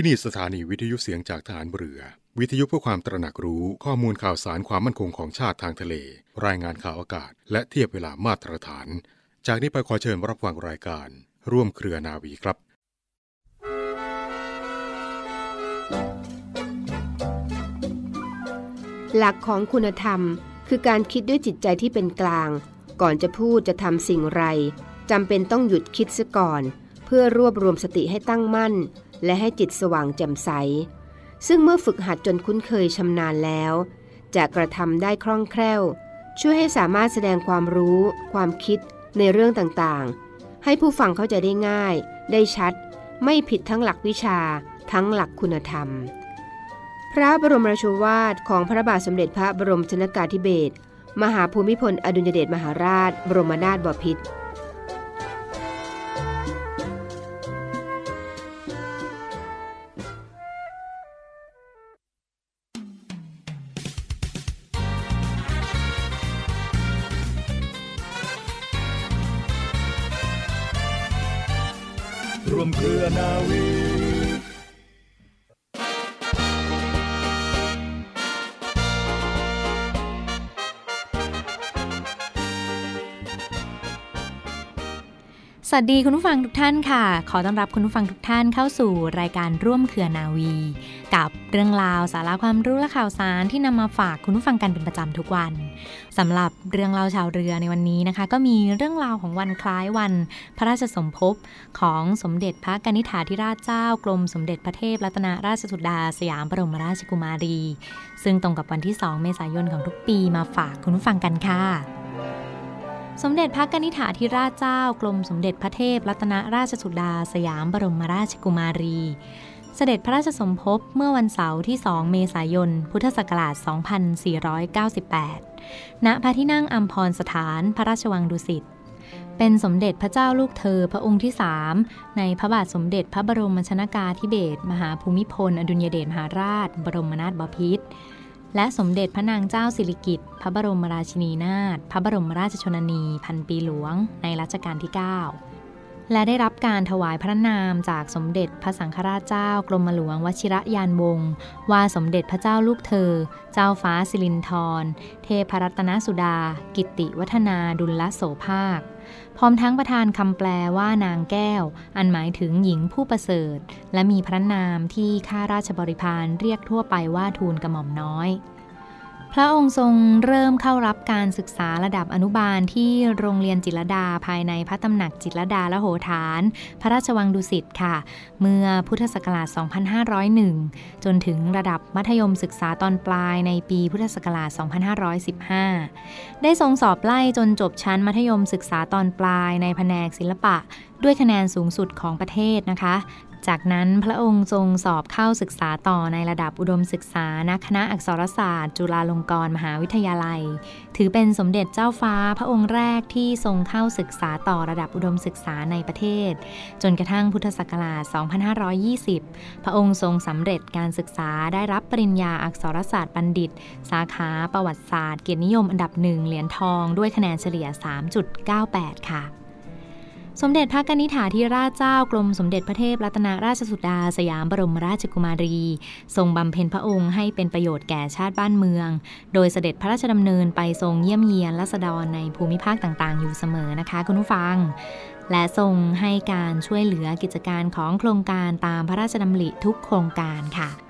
ที่นี่สถานีวิทยุเสียงจากฐานเรือ วิทยุเพื่อความตระหนักรู้ข้อมูลข่าวสารความมั่นคงของชาติทางทะเล รายงานข่าวอากาศ และเทียบเวลามาตรฐาน จากนี้ไปขอเชิญรับฟังรายการ ร่วมเครือนาวีครับหลักของคุณธรรม คือการคิดด้วยจิตใจที่เป็นกลาง ก่อนจะพูดจะทำสิ่งไรจำเป็นต้องหยุดคิดซะก่อน เพื่อรวบรวมสติให้ตั้งมั่น และให้จิตสว่างแจ่มใส ซึ่งเมื่อฝึกหัดจนคุ้นเคยชำนาญแล้ว จะกระทำได้คล่องแคล่ว ช่วยให้สามารถแสดงความรู้ ความคิดในเรื่องต่างๆ ให้ผู้ฟังเข้าใจได้ง่าย ได้ชัด ไม่ผิดทั้งหลักวิชา ทั้งหลักคุณธรรม พระบรมราชวาทของพระบาทสมเด็จพระบรมชนกาธิเบศรมหาภูมิพลอดุลยเดชมหาราช บรมนาถบพิตร วัสดีคุณผู้ฟังทุกท่านค่ะ ขอต้อนรับคุณผู้ฟังทุกท่านเข้าสู่รายการร่วมเครือนาวี กับเรื่องราวสาระความรู้และข่าวสารที่นำมาฝากคุณผู้ฟังกันเป็นประจำทุกวันสำหรับเรื่องราวชาวเรือในวันนี้นะคะ ก็มีเรื่องราวของวันคล้ายวันพระราชสมภพของสมเด็จพระกนิษฐาธิราชเจ้ากรมสมเด็จพระเทพรัตนราชสุดาสยามบรมราชกุมารี ซึ่งตรงกับวันที่ 2 เมษายนของทุกปีมาฝากคุณผู้ฟังกันค่ะ สมเด็จพระกนิษฐาธิราชเจ้ากรมสมเด็จพระเทพรัตนราชสุดาสยามบรมราชกุมารี เสด็จพระราชสมภพเมื่อวันเสาร์ที่ 2 เมษายน พุทธศักราช 2498 ณ พระที่นั่งอัมพรสถานพระราชวังดุสิต เป็นสมเด็จพระเจ้าลูกเธอพระองค์ที่3ในพระบาทสมเด็จพระบรมชนากาธิเบศรมหาภูมิพล อดุลยเดชมหาราช บรมนาถบพิตร และสมเด็จพระนางเจ้าสิริกิติ์พระบรมราชินีนาถพระบรมราชชนนี พันปีหลวง ในรัชกาลที่ 9 และได้รับการถวายพระนามจากสมเด็จพระสังฆราชเจ้ากรมหลวงวชิระยานวงศ์ว่าสมเด็จพระเจ้าลูกเธอ เจ้าฟ้าสิรินธรเทพรัตนสุดา กิติวัฒนาดุลละโสภาค พร้อมทั้งประธานคำแปลว่านางแก้ว อันหมายถึงหญิงผู้ประเสริฐ และมีพระนามที่ข้าราชบริพารเรียกทั่วไปว่าทูลกระหม่อมน้อย พระองค์ทรงเริ่มเข้ารับการศึกษาระดับอนุบาลที่โรงเรียนจิตรดาภายในพระตำหนักจิตรดาและโหฐาน พระราชวังดุสิตค่ะ เมื่อพุทธศักราช 2501 จนถึงระดับมัธยมศึกษาตอนปลายในปีพุทธศักราช 2515 ได้ทรงสอบไล่จนจบชั้นมัธยมศึกษาตอนปลายในแผนกศิลปะ ด้วยคะแนนสูงสุดของประเทศนะคะ จากนั้นพระองค์ทรงสอบเข้าศึกษาต่อในระดับอุดมศึกษาณคณะอักษรศาสตร์ จุฬาลงกรณ์มหาวิทยาลัย ถือเป็นสมเด็จเจ้าฟ้าพระองค์แรกที่ทรงเข้าศึกษาต่อระดับอุดมศึกษาในประเทศ จนกระทั่งพุทธศักราช 2520 พระองค์ทรงสำเร็จการศึกษาได้รับปริญญาอักษรศาสตร์บัณฑิต สาขาประวัติศาสตร์เกียรตินิยมอันดับหนึ่งเหรียญทองด้วยคะแนนเฉลี่ย 3.98 ค่ะ สมเด็จพระกนิษฐาธิราชเจ้ากรมสมเด็จพระเทพรัตนราชสุดาสยามบรมราชกุมารี ทรงบำเพ็ญพระองค์ให้เป็นประโยชน์แก่ชาติบ้านเมือง โดยเสด็จพระราชดำเนินไปทรงเยี่ยมเยียนรัษฎรในภูมิภาคต่างๆ อยู่เสมอนะคะคุณผู้ฟัง และทรงให้การช่วยเหลือกิจการของโครงการตามพระราชดำริทุกโครงการค่ะ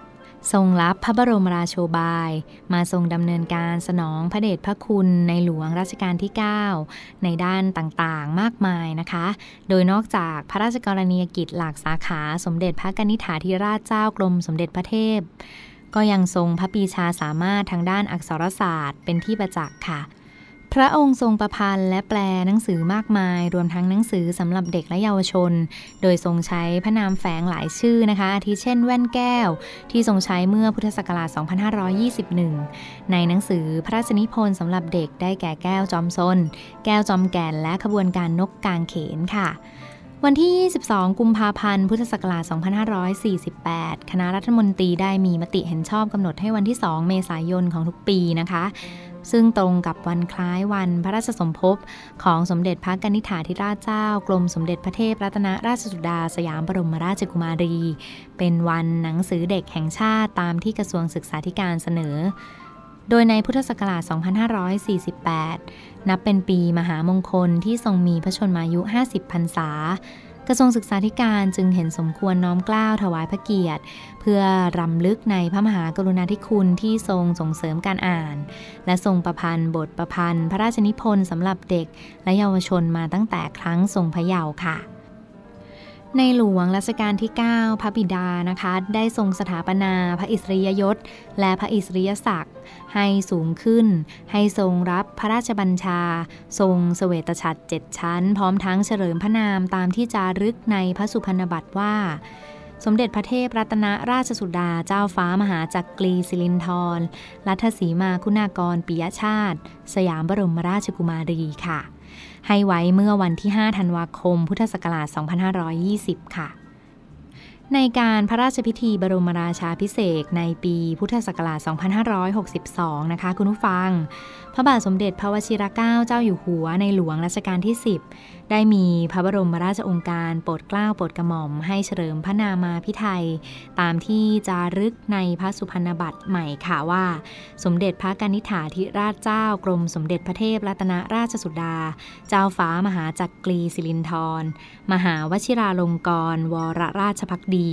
ทรงรับพระบรมราโชบาย มาทรงดำเนินการสนองพระเดชพระคุณในหลวงรัชกาลที่ 9 ในด้านต่างๆมากมายนะคะ โดยนอกจากพระราชกรณียกิจหลากสาขาสมเด็จพระกนิษฐาธิราชเจ้ากรมสมเด็จพระเทพ ก็ยังทรงพระปีชาสามารถทางด้านอักษรศาสตร์ เป็นที่ประจักษ์ค่ะ พระองค์ทรงประพันธ์และแปลหนังสือมากมาย รวมทั้งหนังสือสำหรับเด็กและเยาวชน โดยทรงใช้พระนามแฝงหลายชื่อนะคะอาทิเช่นแว่นแก้ว ที่ทรงใช้เมื่อพุทธศักราช 2521 ในหนังสือพระราชนิพนธ์สำหรับเด็กได้แก่แก้วจอมซนแก้วจอมแก่น และขบวนการนกกางเขนค่ะวันที่ 22 กุมภาพันธ์ พุทธศักราช 2548 คณะรัฐมนตรีได้มีมติเห็นชอบกำหนดให้วันที่ 2 เมษายนของทุกปีนะคะ ซึ่งตรงกับวันคล้ายวันพระราชสมภพของสมเด็จพระกนิษฐาธิราชเจ้า กรมสมเด็จพระเทพรัตนราชสุดาสยามบรมราชกุมารี เป็นวันหนังสือเด็กแห่งชาติตามที่กระทรวงศึกษาธิการเสนอ โดยในพุทธศักราช 2548 นับเป็นปีมหามงคลที่ทรงมีพระชนมายุ 50 พรรษา กระทรวงศึกษาธิการจึงเห็นสมควรน้อมกล้าวถวายพระเกียรติ เพื่อรำลึกในพระมหากรุณาธิคุณที่ทรงส่งเสริมการอ่าน และทรงประพันธ์บทประพันธ์ พระราชนิพนธ์สำหรับเด็กและเยาวชนมาตั้งแต่ครั้งทรงพระเยาว์ค่ะ ในหลวงรัชกาลที่ 9 พระบิดานะคะ ได้ทรงสถาปนาพระอิสริยยศ และพระอิสริยศักดิ์ให้สูงขึ้น ให้ทรงรับพระราชบัญชา ทรงสเสวตฉัตรเจ็ดชั้น พร้อมทั้งเฉลิมพระนามตามที่จารึกในพระสุพรรณบัตรว่า สมเด็จพระเทพรัตนราชสุดาเจ้าฟ้ามหาจักกรีสิลินทรรัฐสีมาคุณากรปิยชาติ สยามบรมราชกุมารีค่ะ ให้ไว้เมื่อวันที่ 5 ธันวาคม พุทธศักราช 2520 ค่ะ ในการพระราชพิธีบรมราชาพิเศษในปีพุทธศักราช 2562 นะคะ คุณผู้ฟัง พระบาทสมเด็จพระวชิรเกล้าเจ้าอยู่หัวในหลวงรัชกาลที่ 10 ได้มีพระบรมราชองค์การโปรดเกล้าโปรดกระหม่อม ให้เฉลิมพระนามาพิไทย ตามที่จารึกในพระสุพรรณบัตรใหม่ค่ะว่า สมเด็จพระกนิษฐาธิราชเจ้ากรมสมเด็จพระเทพรัตนราชสุดา เจ้าฟ้ามหาจักกรีสิรินทรมหาวชิราลงกรณวรราชพักดี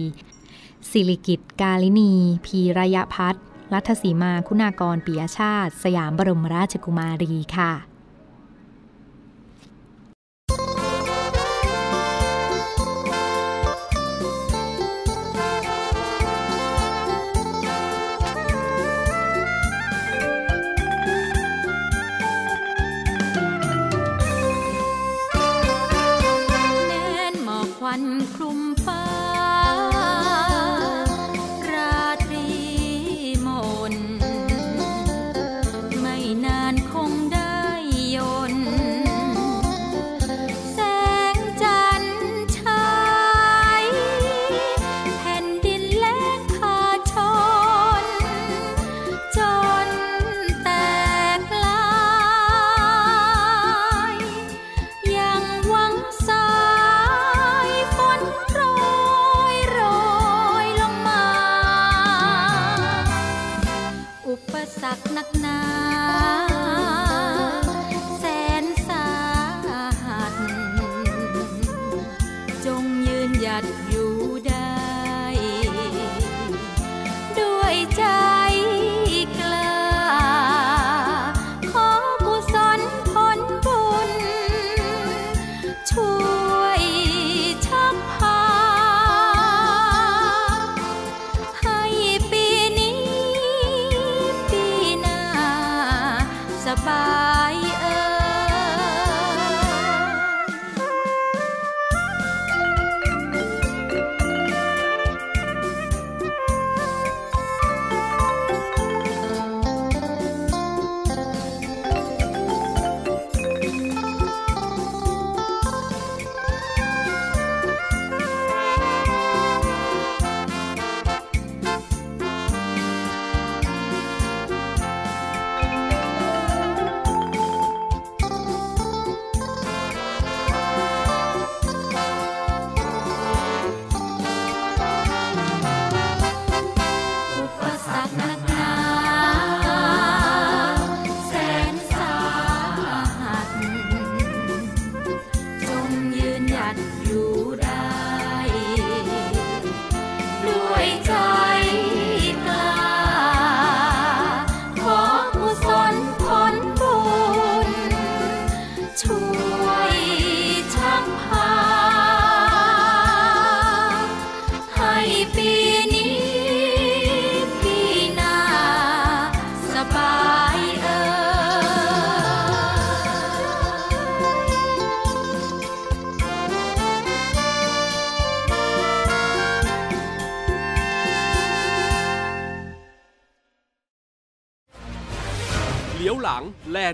สิริกิตกาลินี พีระยะพัฒรัฐสีมาคุณากรปิยชาติ สยามบรมราชกุมารีค่ะ ឧបសគ្គណាស់ណា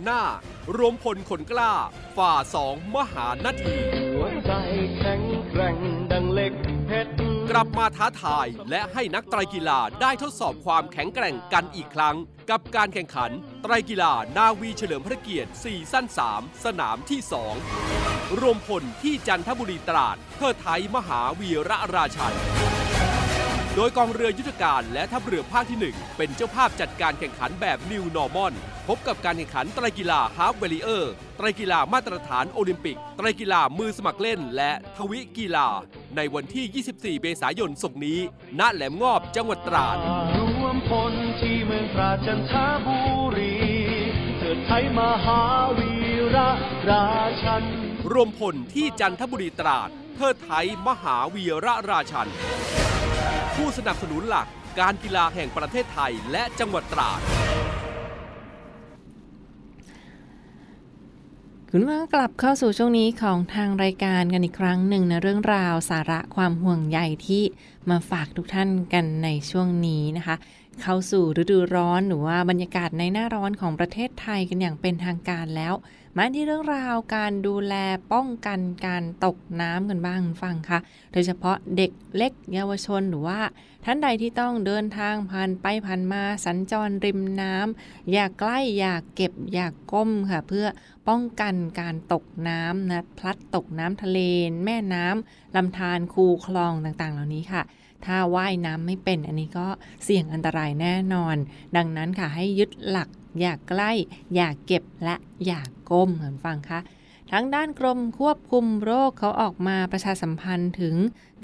หน้า รวมพลคนกล้า ฝ่าสองมหานาที หัวใจแข็งแกร่งดังเล็กเพชรกลับมาท้าทายและให้นักไตรกีฬาได้ทดสอบความแข็งแกร่งกันอีกครั้ง กับการแข่งขัน ไตรกีฬานาวีเฉลิมพระเกียรติซีซั่น3 สนามที่ 2 รวมพลที่จันทบุรีตราดเทิดไทยมหาวีระราชัน โดยกองเรือยุทธการและทัพเรือภาคที่ 1 เป็นเจ้าภาพจัดการแข่งขันแบบ New Normal พบกับการแข่งขันไตรกีฬา half warrior ไตรกีฬามาตรฐานโอลิมปิก ไตรกีฬามือสมัครเล่น และทวิกีฬา ในวันที่ 24 เมษายนศกนี้ ณแหลมงอบจังหวัดตราดรวมพลที่เมืองตราดจันทบุรีเถิดไทยมหาวีระราชันรวมพลที่จันทบุรีตราดเทิดไทยมหาวีระราชัน ผู้สนับสนุนหลักการกีฬาแห่งประเทศไทยและจังหวัดตราด คุณว่ากลับเข้าสู่ช่วงนี้ของทางรายการกันอีกครั้งหนึ่งนะเรื่องราวสาระความห่วงใยที่มาฝากทุกท่านกันในช่วงนี้นะคะ เข้าสู่ฤดูร้อนหรือว่าบรรยากาศในหน้าร้อนของประเทศไทยกันอย่างเป็นทางการแล้ว มาที่เรื่องราวการดูแลป้องกันการตกน้ำกันบ้างฟังคะโดยเฉพาะเด็กเล็กเยาวชนหรือว่า ท่านใดที่ต้องเดินทางผ่านไปผ่านมาสัญจรริมน้ำอย่าใกล้อย่าเก็บอย่าก้มค่ะ เพื่อป้องกันการตกน้ำนะพลัดตกน้ำทะเลแม่น้ำลำธารคูคลองต่างๆ เหล่านี้ค่ะ ถ้าว่ายน้ำไม่เป็นอันนี้ก็เสี่ยงอันตรายแน่นอน ดังนั้นค่ะให้ยึดหลัก อย่าใกล้ อย่าเก็บและอย่าก้มเหมือนฟังคะทางด้านกรมควบคุมโรคเขาออกมาประชาสัมพันธ์ถึง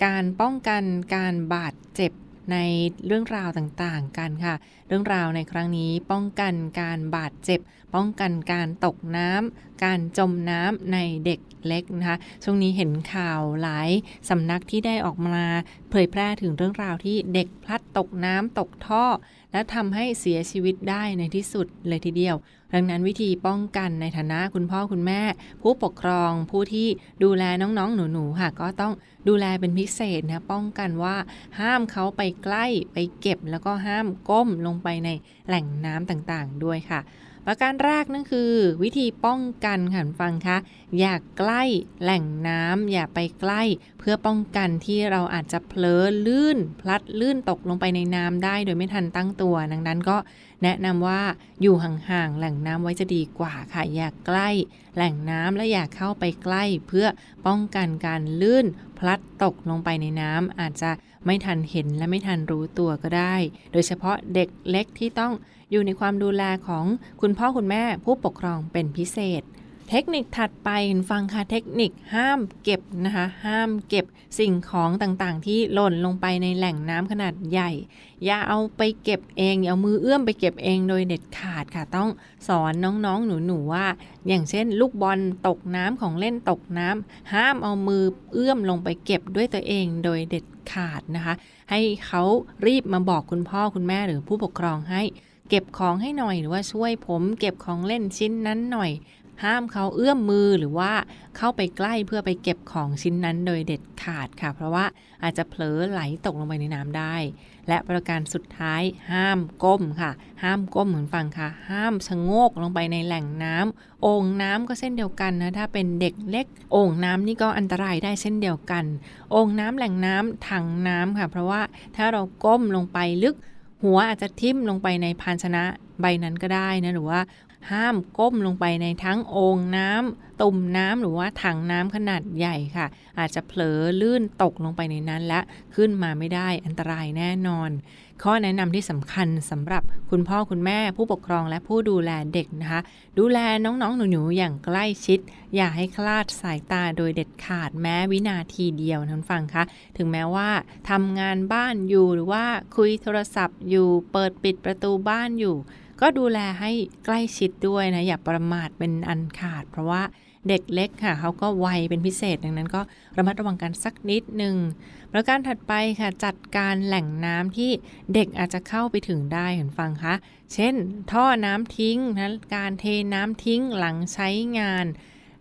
การป้องกันการบาดเจ็บ ในเรื่องราวต่างๆกันค่ะ เรื่องราวในครั้งนี้ป้องกันการบาดเจ็บ ป้องกันการตกน้ำการจมน้ำในเด็กเล็กนะคะช่วงนี้เห็นข่าวหลายสำนักที่ได้ออกมาเผยแพร่ถึงเรื่องราวที่เด็กพลัดตกน้ำตกท่อ และทำให้เสียชีวิตได้ในที่สุดเลยทีเดียว ดังนั้นวิธีป้องกันในฐานะคุณพ่อคุณแม่ ผู้ปกครองผู้ที่ดูแลน้องๆ หนูๆค่ะ ก็ต้องดูแลเป็นพิเศษนะป้องกันว่า ห้ามเขาไปใกล้ไปเก็บ แล้วก็ห้ามก้มลงไปในแหล่งน้ำต่างๆ ด้วยค่ะ ประการแรกนั่นคือ วิธีป้องกันค่ะฟังคะอย่าใกล้แหล่งน้ำอย่าไปใกล้ เพื่อป้องกันที่เราอาจจะเผลอลื่น พลัดลื่นตกลงไปในน้ำได้โดยไม่ทันตั้งตัว ดังนั้นก็แนะนำว่าอยู่ห่างๆแหล่งน้ำไว้จะดีกว่าค่ะ อย่าใกล้ แหล่งน้ำและอย่าเข้าไปใกล้ เพื่อป้องกันการลื่น พลัดตกลงไปในน้ำอาจจะ ไม่ทันเห็นและไม่ทันรู้ตัวก็ได้ โดยเฉพาะเด็กเล็กที่ต้องอยู่ในความดูแลของคุณพ่อคุณแม่ผู้ปกครองเป็นพิเศษ เทคนิคถัดไปฟังค่ะเทคนิคห้ามเก็บนะคะ ห้ามเก็บสิ่งของต่างๆ ที่หล่นลงไปในแหล่งน้ำขนาดใหญ่ อย่าเอาไปเก็บเอง อย่าเอามือเอื้อมไปเก็บเองโดยเด็ดขาดค่ะ ต้องสอนน้องๆหนูๆว่า อย่างเช่น ลูกบอลตกน้ำของเล่นตกน้ำห้ามเอามือเอื้อมลงไปเก็บด้วยตัวเองโดยเด็ดขาดนะคะ ให้เขารีบมาบอกคุณพ่อคุณแม่หรือผู้ปกครองให้เก็บของให้หน่อยหรือว่าช่วยผมเก็บของเล่นชิ้นนั้นหน่อย ห้ามเขาเอื้อมมือหรือว่าเข้าไปใกล้เพื่อไปเก็บของชิ้นนั้นโดยเด็ดขาดค่ะ เพราะว่าอาจจะเผลอไหลตกลงไปในน้ำได้ และประการสุดท้ายห้ามก้มค่ะ ห้ามก้มเหมือนฟังค่ะ ห้ามชะโงกลงไปในแหล่งน้ำโอ่งน้ำก็เช่นเดียวกันนะถ้าเป็นเด็กเล็กโอ่งน้ำนี่ก็อันตรายได้เช่นเดียวกันโอ่งน้ำแหล่งน้ำถังน้ำค่ะ เพราะว่าถ้าเราก้มลงไปลึกหัวอาจจะทิ่มลงไปในภาชนะใบนั้นก็ได้นะหรือว่า ห้ามก้มลงไปในทั้งโอ่งน้ำตุ่มน้ำหรือว่าถังน้ำขนาดใหญ่ค่ะ อาจจะเผลอลื่นตกลงไปในนั้นและขึ้นมาไม่ได้อันตรายแน่นอน ข้อแนะนำที่สำคัญสำหรับคุณพ่อคุณแม่ผู้ปกครองและผู้ดูแลเด็กนะคะ ดูแลน้องๆหนูๆอย่างใกล้ชิด อย่าให้คลาดสายตาโดยเด็ดขาดแม้วินาทีเดียวท่านฟังคะถึงแม้ว่าทำงานบ้านอยู่หรือว่าคุยโทรศัพท์อยู่เปิดปิดประตูบ้านอยู่ ก็ดูแลให้ใกล้ชิดด้วยนะ อย่าประมาทเป็นอันขาด เพราะว่าเด็กเล็กค่ะเขาก็ไวเป็นพิเศษดังนั้นก็ระมัดระวังกันสักนิดหนึ่งประการถัดไปค่ะจัดการแหล่งน้ำที่เด็กอาจจะเข้าไปถึงได้เห็นฟังคะเช่น ท่อน้ำทิ้งนะการเทน้ำทิ้งหลังใช้งาน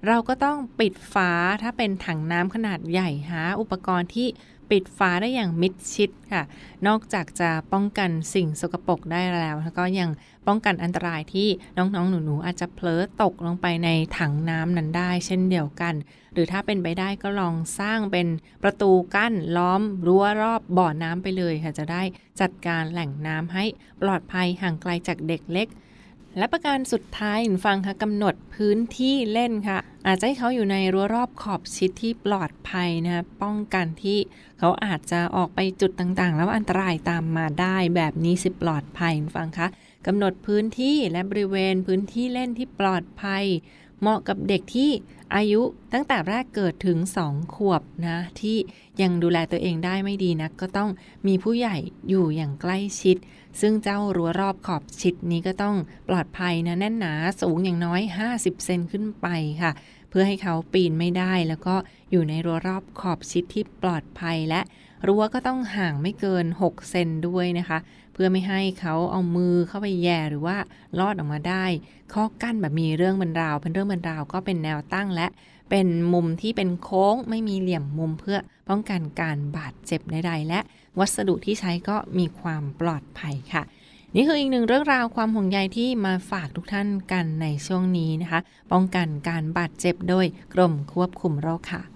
เราก็ต้องปิดฝาถ้าเป็นถังน้ำขนาดใหญ่หาอุปกรณ์ที่ ปิดฝาได้อย่างมิดชิดค่ะ นอกจากจะป้องกันสิ่งสกปรกได้แล้ว แล้วก็ยังป้องกันอันตรายที่น้องๆ หนูๆ อาจจะเผลอตกลงไปในถังน้ำนั้นได้ เช่นเดียวกัน หรือถ้าเป็นไปได้ก็ลองสร้างเป็นประตูกั้นล้อมรั้วรอบบ่อน้ำไปเลยค่ะ จะได้จัดการแหล่งน้ำให้ปลอดภัยห่างไกลจากเด็กเล็ก และประการสุดท้ายฟังค่ะกำหนดพื้นที่เล่นค่ะ อาจจะให้เขาอยู่ในรั้วรอบขอบชิดที่ปลอดภัยนะป้องกันที่เขาอาจจะออกไปจุดต่างๆ แล้วอันตรายตามมาได้แบบนี้สิปลอดภัยฟังคะกำหนดพื้นที่และบริเวณพื้นที่เล่นที่ปลอดภัย เหมาะกับเด็กที่อายุตั้งแต่แรกเกิดถึง 2 ขวบนะ ที่ยังดูแลตัวเองได้ไม่ดีนะก็ต้องมีผู้ใหญ่อยู่อย่างใกล้ชิด ซึ่งเจ้ารั้วรอบขอบชิดนี้ก็ต้องปลอดภัยนะแน่นหนาสูงอย่างน้อย 50 เซนขึ้นไปค่ะ เพื่อให้เขาปีนไม่ได้แล้วก็อยู่ในรั้วรอบขอบชิดที่ปลอดภัยและรั้วก็ต้องห่างไม่เกิน 6 เซนด้วยนะคะ เพื่อไม่ให้เขาเอามือเข้าไปแย่หรือว่าลอดออกมาได้ ข้อกั้นแบบมีเรื่องบรรราว เป็นเรื่องบรรราวก็เป็นแนวตั้งและเป็นมุมที่เป็นโค้งไม่มีเหลี่ยมมุมเพื่อป้องกันการบาดเจ็บใดๆและวัสดุที่ใช้ก็มีความปลอดภัยค่ะ นี่คืออีกหนึ่งเรื่องราวความห่วงใยที่มาฝากทุกท่านกันในช่วงนี้นะคะ ป้องกันการบาดเจ็บโดยกรมควบคุมโรคค่ะ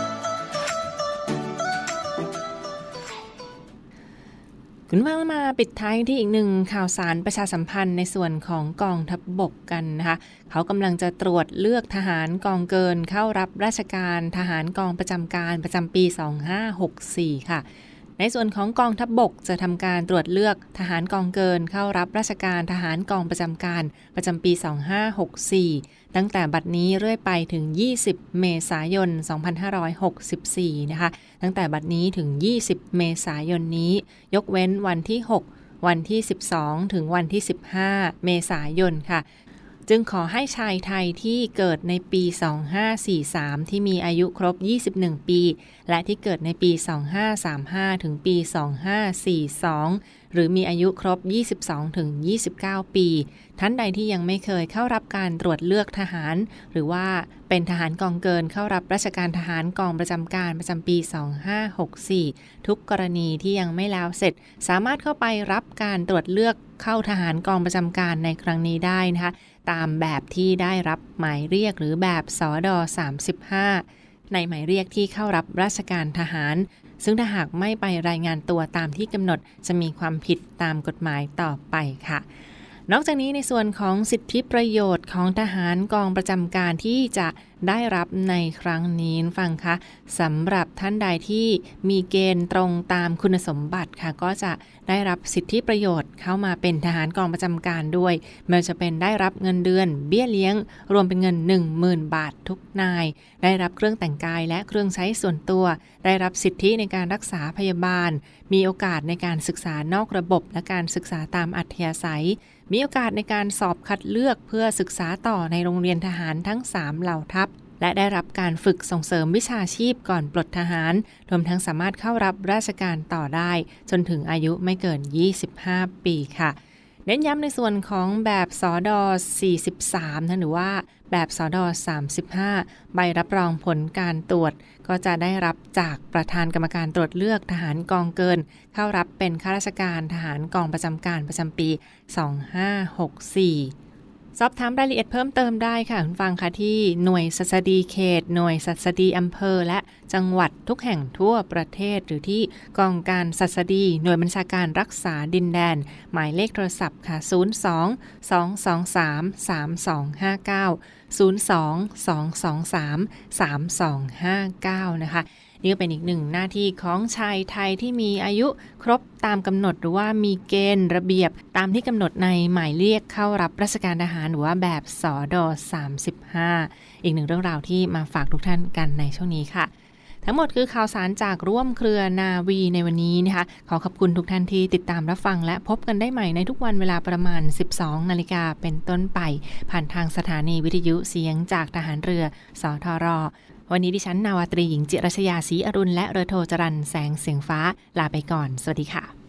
คุณฟังมาปิดท้ายที่อีกหนึ่งข่าวสารประชาสัมพันธ์ในส่วนของกองทัพบบกกันนะคะ เขากำลังจะตรวจเลือกทหารกองเกินเข้ารับราชการทหารกองประจำการประจำปี 2564 ค่ะ ในส่วนของกองทัพบบกจะทำการตรวจเลือกทหารกองเกินเข้ารับราชการทหารกองประจำการประจำปี 2564 ตั้งแต่บัดนี้เรื่อยไปถึง 20 เมษายน 2564 นะคะ ตั้งแต่บัดนี้ถึง 20 เมษายนนี้ ยกเว้นวันที่ 6 วันที่ 12 ถึงวันที่ 15 เมษายนค่ะ จึงขอให้ชายไทยที่เกิดในปี 2543 ที่มีอายุครบ 21 ปี และที่เกิดในปี 2535 ถึงปี 2542 หรือมีอายุครบ 22 ถึง 29 ปี ท่านใดที่ยังไม่เคยเข้ารับการตรวจเลือกทหาร หรือว่าเป็นทหารกองเกินเข้ารับราชการทหารกองประจำการประจำปี 2564 ทุกกรณีที่ยังไม่แล้วเสร็จ สามารถเข้าไปรับการตรวจเลือกเข้าทหารกองประจำการในครั้งนี้ได้นะคะตามแบบที่ได้รับหมายเรียกหรือแบบสอดอ35 ในหมายเรียกที่เข้ารับราชการทหาร ซึ่งถ้าหากไม่ไปรายงานตัวตามที่กำหนดจะมีความผิดตามกฎหมายต่อไปค่ะ นอกจากนี้ในส่วนของสิทธิประโยชน์ของทหารกองประจำการที่จะได้รับในครั้งนี้ฟังคะสำหรับท่านใดที่มีเกณฑ์ตรงตามคุณสมบัติค่ะ ก็จะได้รับสิทธิประโยชน์เข้ามาเป็นทหารกองประจำการด้วยไม่ว่าจะเป็นได้รับเงินเดือน เบี้ยเลี้ยง รวมเป็นเงิน 10,000 บาททุกนาย ได้รับเครื่องแต่งกายและเครื่องใช้ส่วนตัว ได้รับสิทธิในการรักษาพยาบาล มีโอกาสในการศึกษานอกระบบและการศึกษาตามอัธยาศัย มีโอกาสในการสอบคัดเลือกเพื่อศึกษาต่อในโรงเรียนทหารทั้ง 3 เหล่าทัพ และได้รับการฝึกส่งเสริมวิชาชีพก่อนปลดทหาร รวมทั้งสามารถเข้ารับราชการต่อได้ จนถึงอายุไม่เกิน 25 ปีค่ะ เน้นย้ำในส่วนของแบบสอดอ43นะหรือว่า แบบสอดอ35 ใบรับรองผลการตรวจ ก็จะได้รับจากประธานกรรมการตรวจเลือกทหารกองเกิน เข้ารับเป็นข้าราชการทหารกองประจำการประจำปี 2564 สอบถามรายละเอียดเพิ่มเติมได้ค่ะคุณฟังค่ะที่หน่วยสัสดีเขต หน่วยสัสดีอำเภอ และจังหวัดทุกแห่งทั่วประเทศ หรือที่กองการสัสดี หน่วยบัญชาการรักษาดินแดน หมายเลขโทรศัพท์ค่ะ 02 223 3259 02 223 3259 นะคะ นี่ก็เป็นอีกหนึ่งหน้าที่ของชายไทยที่มีอายุครบตามกำหนดหรือว่ามีเกณฑ์ระเบียบ ตามที่กำหนดในหมายเรียกเข้ารับราชการทหารหรือว่าแบบสอดอ35 อีกหนึ่งเรื่องราวที่มาฝากทุกท่านกันในช่วงนี้ค่ะทั้งหมดคือข่าวสารจากร่วมเครือนาวีในวันนี้นะคะ ขอขอบคุณทุกท่านที่ติดตามรับฟังและพบกันได้ใหม่ในทุกวันเวลาประมาณ 12 นาฬิกาเป็นต้นไป ผ่านทางสถานีวิทยุเสียงจากทหารเรือ สทร วันนี้ดิฉันนาวาตรีหญิงจิรชยาศรีอรุณและเรือโทจรันแสงเสียงฟ้าลาไปก่อน สวัสดีค่ะ